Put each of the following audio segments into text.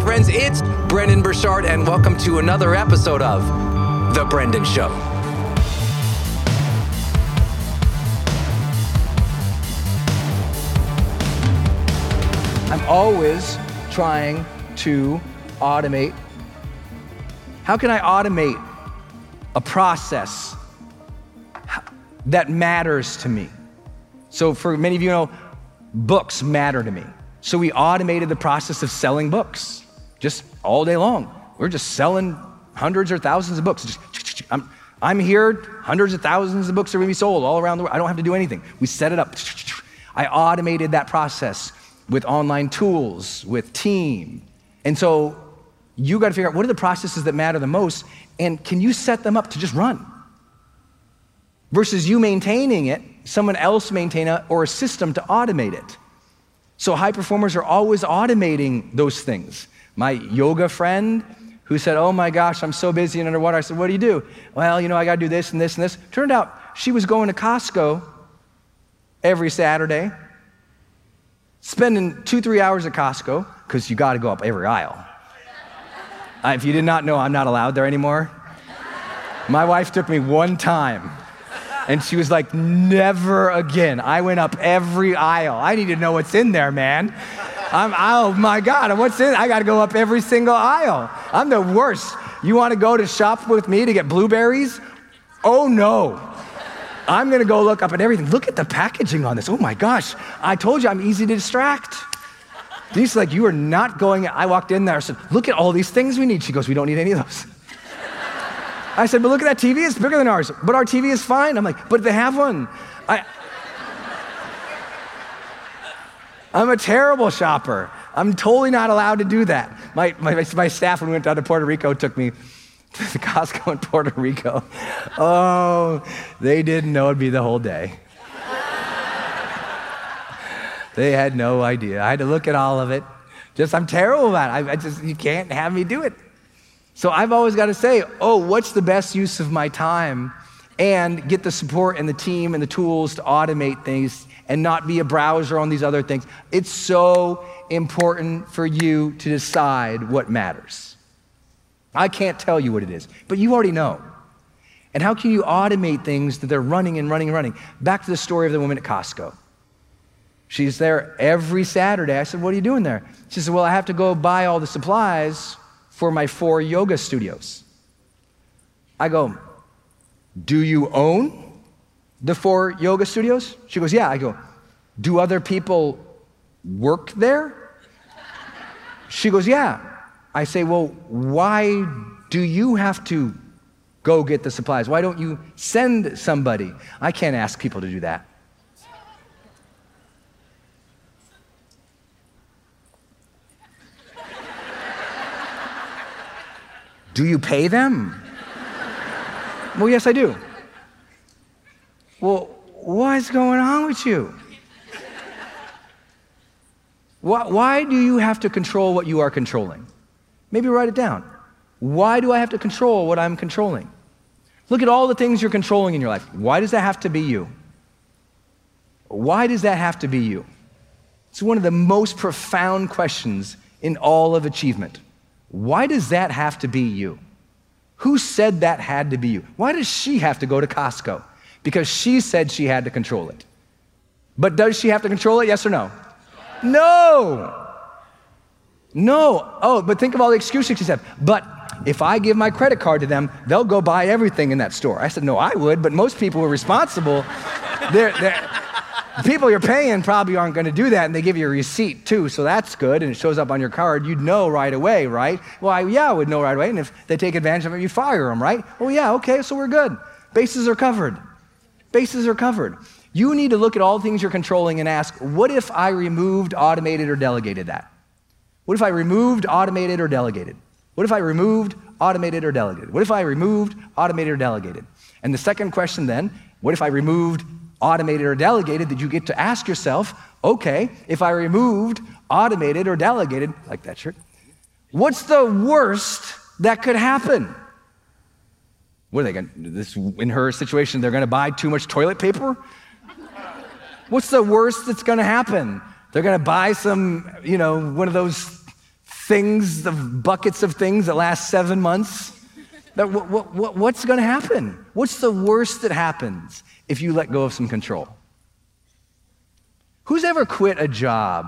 friends. It's Brendon Burchard, and welcome to another episode of The Brendon Show. I'm always trying to automate. How can I automate a process that matters to me? So, for many of you know, books matter to me. So, we automated the process of selling books just all day long. We're just selling hundreds or thousands of books. Just, I'm, I'm here, hundreds of thousands of books are going to be sold all around the world. I don't have to do anything. We set it up. I automated that process with online tools, with team. And so you got to figure out what are the processes that matter the most, and can you set them up to just run? Versus you maintaining it, someone else maintain it, or a system to automate it. So high performers are always automating those things. My yoga friend who said, Oh my gosh, I'm so busy and underwater. I said, What do you do? Well, you know, I got to do this and this and this. Turned out she was going to Costco every Saturday, spending two, three hours at Costco, because you got to go up every aisle. Uh, if you did not know, I'm not allowed there anymore. My wife took me one time. And she was like, never again. I went up every aisle. I need to know what's in there, man. I'm, oh my God, what's in? I got to go up every single aisle. I'm the worst. You want to go to shop with me to get blueberries? Oh no. I'm going to go look up at everything. Look at the packaging on this. Oh my gosh. I told you I'm easy to distract. Denise's like, You are not going. I walked in there. I said, Look at all these things we need. She goes, We don't need any of those. I said, But look at that TV. It's bigger than ours. But our TV is fine. I'm like, But they have one. I, I'm a terrible shopper. I'm totally not allowed to do that. My, my, my staff, when we went down to Puerto Rico, took me to the Costco in Puerto Rico. Oh, they didn't know it'd be the whole day. they had no idea. I had to look at all of it. Just, I'm terrible at it. I, I just, you can't have me do it. So I've always got to say, oh, what's the best use of my time? And get the support and the team and the tools to automate things and not be a browser on these other things. It's so important for you to decide what matters. I can't tell you what it is, but you already know. And how can you automate things that they're running and running and running? Back to the story of the woman at Costco. She's there every Saturday. I said, What are you doing there? She said, Well, I have to go buy all the supplies for my four yoga studios. I go, Do you own the four yoga studios? She goes, Yeah. I go, Do other people work there? She goes, Yeah. I say, Well, why do you have to go get the supplies? Why don't you send somebody? I can't ask people to do that. do you pay them? Well, yes, I do. Well, what's going on with you? Why, why, do you have to control what you are controlling? Maybe write it down. Why do I have to control what I'm controlling? Look at all the things you're controlling in your life. Why does that have to be you? Why does that have to be you? It's one of the most profound questions in all of achievement. Why does that have to be you? Who said that had to be you? Why does she have to go to Costco? because she said she had to control it. But does she have to control it? Yes or no? No. No. Oh, but think of all the excuses she said. But if I give my credit card to them, they'll go buy everything in that store. I said, no, I would, but most people are responsible, they're, they're, people you're paying probably aren't going to do that, and they give you a receipt too, so that's good, and it shows up on your card. You'd know right away, right? Well, I, yeah, I would know right away, and if they take advantage of it, you fire them, right? Oh, yeah, okay, so we're good. Bases are covered bases are covered. You need to look at all the things you're controlling and ask, what if I removed, automated, or delegated that? What if I removed, automated, or delegated? What if I removed, automated, or delegated? What if I removed, automated, or delegated? And the second question then, what if I removed, automated, or delegated? that you get to ask yourself, okay, if I removed, automated, or delegated, like that shirt, what's the worst that could happen? What are they going to, this, in her situation, they're going to buy too much toilet paper? What's the worst that's going to happen? They're going to buy some, you know, one of those things, the buckets of things that last seven months. That, what, what, what's going to happen? What's the worst that happens if you let go of some control? Who's ever quit a job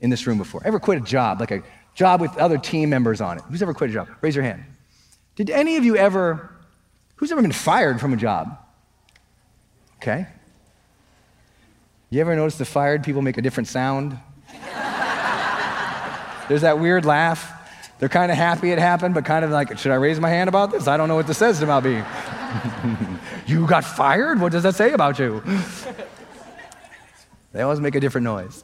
in this room before? Ever quit a job, like a job with other team members on it? Who's ever quit a job? Raise your hand. Did any of you ever, who's ever been fired from a job? Okay. You ever notice the fired people make a different sound? There's that weird laugh. They're kind of happy it happened, but kind of like, should I raise my hand about this? I don't know what this says about me. You got fired? What does that say about you? they always make a different noise.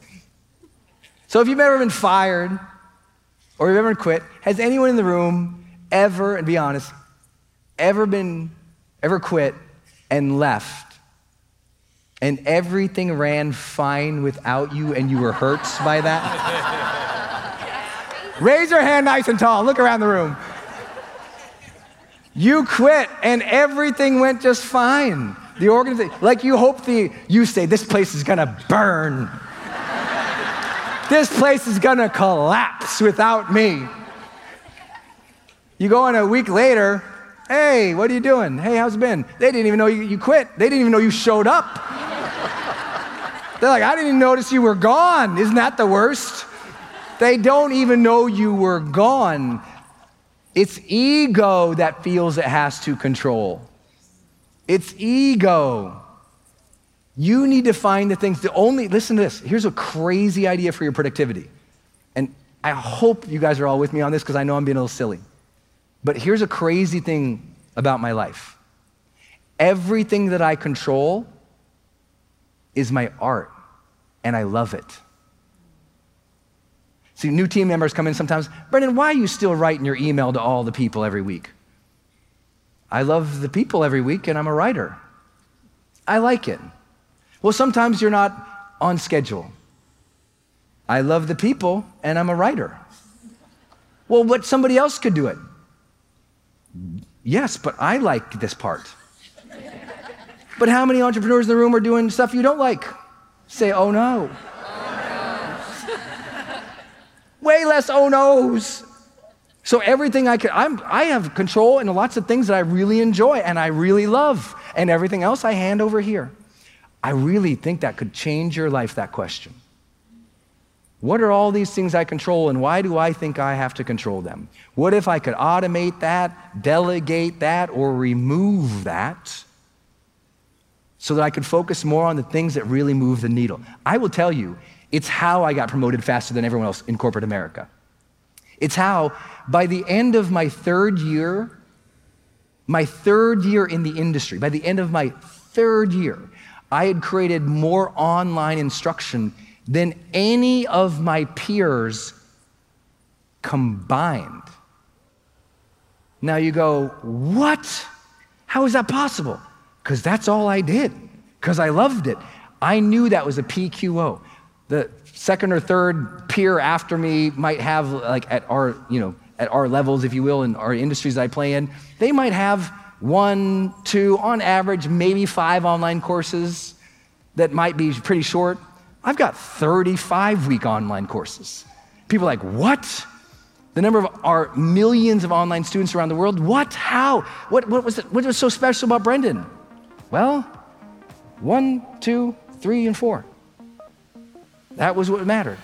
So if you've ever been fired or you've ever quit, has anyone in the room ever, and be honest, ever been, ever quit and left and everything ran fine without you and you were hurt by that? Raise your hand nice and tall. Look around the room. You quit and everything went just fine. The organization, like you hope the, you say, this place is gonna burn. this place is gonna collapse without me. You go in a week later Hey, what are you doing? Hey, how's it been? They didn't even know you, you quit. They didn't even know you showed up. They're like, I didn't even notice you were gone. Isn't that the worst? They don't even know you were gone. It's ego that feels it has to control. It's ego. You need to find the things, the only, listen to this. Here's a crazy idea for your productivity. And I hope you guys are all with me on this because I know I'm being a little silly. But here's a crazy thing about my life everything that I control is my art, and I love it. See, new team members come in sometimes. Brendon, why are you still writing your email to all the people every week? I love the people every week, and I'm a writer. I like it. Well, sometimes you're not on schedule. I love the people, and I'm a writer. Well, what somebody else could do it. Yes, but I like this part. But how many entrepreneurs in the room are doing stuff you don't like? Say, oh no. Way less oh no's. So everything I can, I'm, I have control in lots of things that I really enjoy and I really love, and everything else I hand over here. I really think that could change your life, that question. What are all these things I control, and why do I think I have to control them? What if I could automate that, delegate that, or remove that so that I could focus more on the things that really move the needle? I will tell you, it's how I got promoted faster than everyone else in corporate America. It's how, by the end of my third year, my third year in the industry, by the end of my third year, I had created more online instruction than any of my peers combined. Now you go, what? How is that possible? Because that's all I did, because I loved it. I knew that was a PQO. The second or third peer after me might have, like at our, you know, at our levels, if you will, in our industries I play in, they might have one, two, on average, maybe five online courses that might be pretty short. I've got 35 week online courses. People are like, what? The number of our millions of online students around the world? What? How? What, what, was, it, what was so special about Brendon? Well, one, two, three, and four. That was what mattered.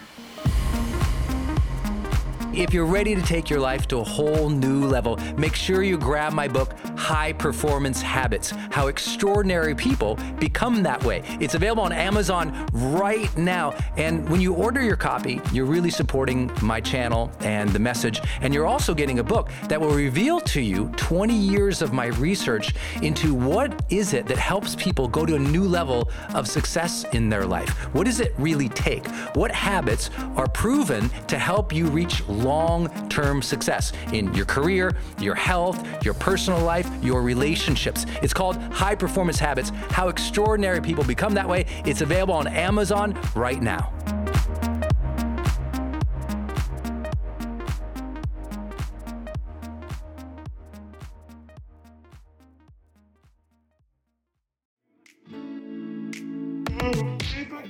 If you're ready to take your life to a whole new level, make sure you grab my book, High Performance Habits How Extraordinary People Become That Way. It's available on Amazon right now. And when you order your copy, you're really supporting my channel and the message. And you're also getting a book that will reveal to you 20 years of my research into what is it that helps people go to a new level of success in their life. What does it really take? What habits are proven to help you reach long term success in your career, your health, your personal life, your relationships. It's called High Performance Habits How Extraordinary People Become That Way. It's available on Amazon right now.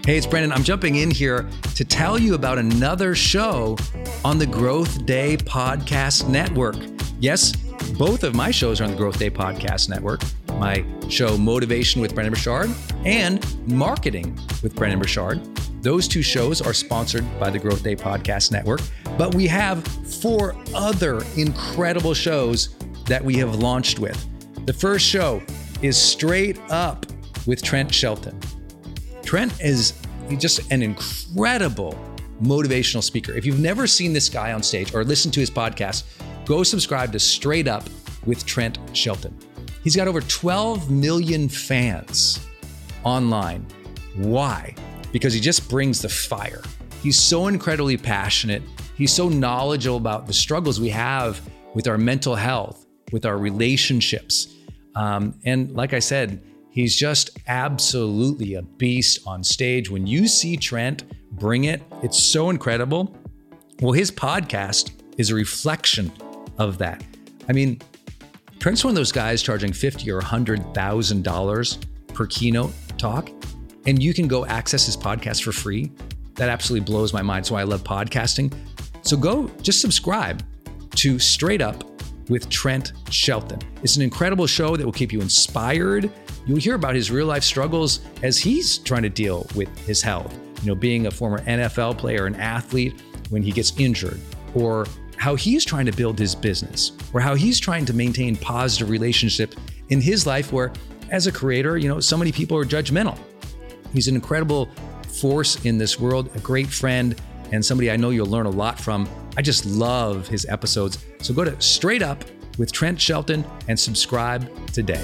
Hey, it's Brendon. I'm jumping in here to tell you about another show on the Growth Day Podcast Network. Yes, both of my shows are on the Growth Day Podcast Network. My show, Motivation with Brendon Burchard, and Marketing with Brendon Burchard. Those two shows are sponsored by the Growth Day Podcast Network, but we have four other incredible shows that we have launched with. The first show is Straight Up with Trent Shelton. Trent is just an incredible motivational speaker. If you've never seen this guy on stage or listened to his podcast, go subscribe to Straight Up with Trent Shelton. He's got over 12 million fans online. Why? Because he just brings the fire. He's so incredibly passionate. He's so knowledgeable about the struggles we have with our mental health, with our relationships. Um, and like I said, He's just absolutely a beast on stage. When you see Trent bring it, it's so incredible. Well, his podcast is a reflection of that. I mean, Trent's one of those guys charging fifty or hundred thousand dollars per keynote talk, and you can go access his podcast for free. That absolutely blows my mind. Why I love podcasting. So go just subscribe to Straight Up with Trent Shelton. It's an incredible show that will keep you inspired. You'll hear about his real life struggles as he's trying to deal with his health. You know, being a former NFL player and athlete when he gets injured, or how he's trying to build his business, or how he's trying to maintain positive relationship in his life where as a creator, you know, so many people are judgmental. He's an incredible force in this world, a great friend, and somebody I know you'll learn a lot from. I just love his episodes. So go to Straight Up with Trent Shelton and subscribe today.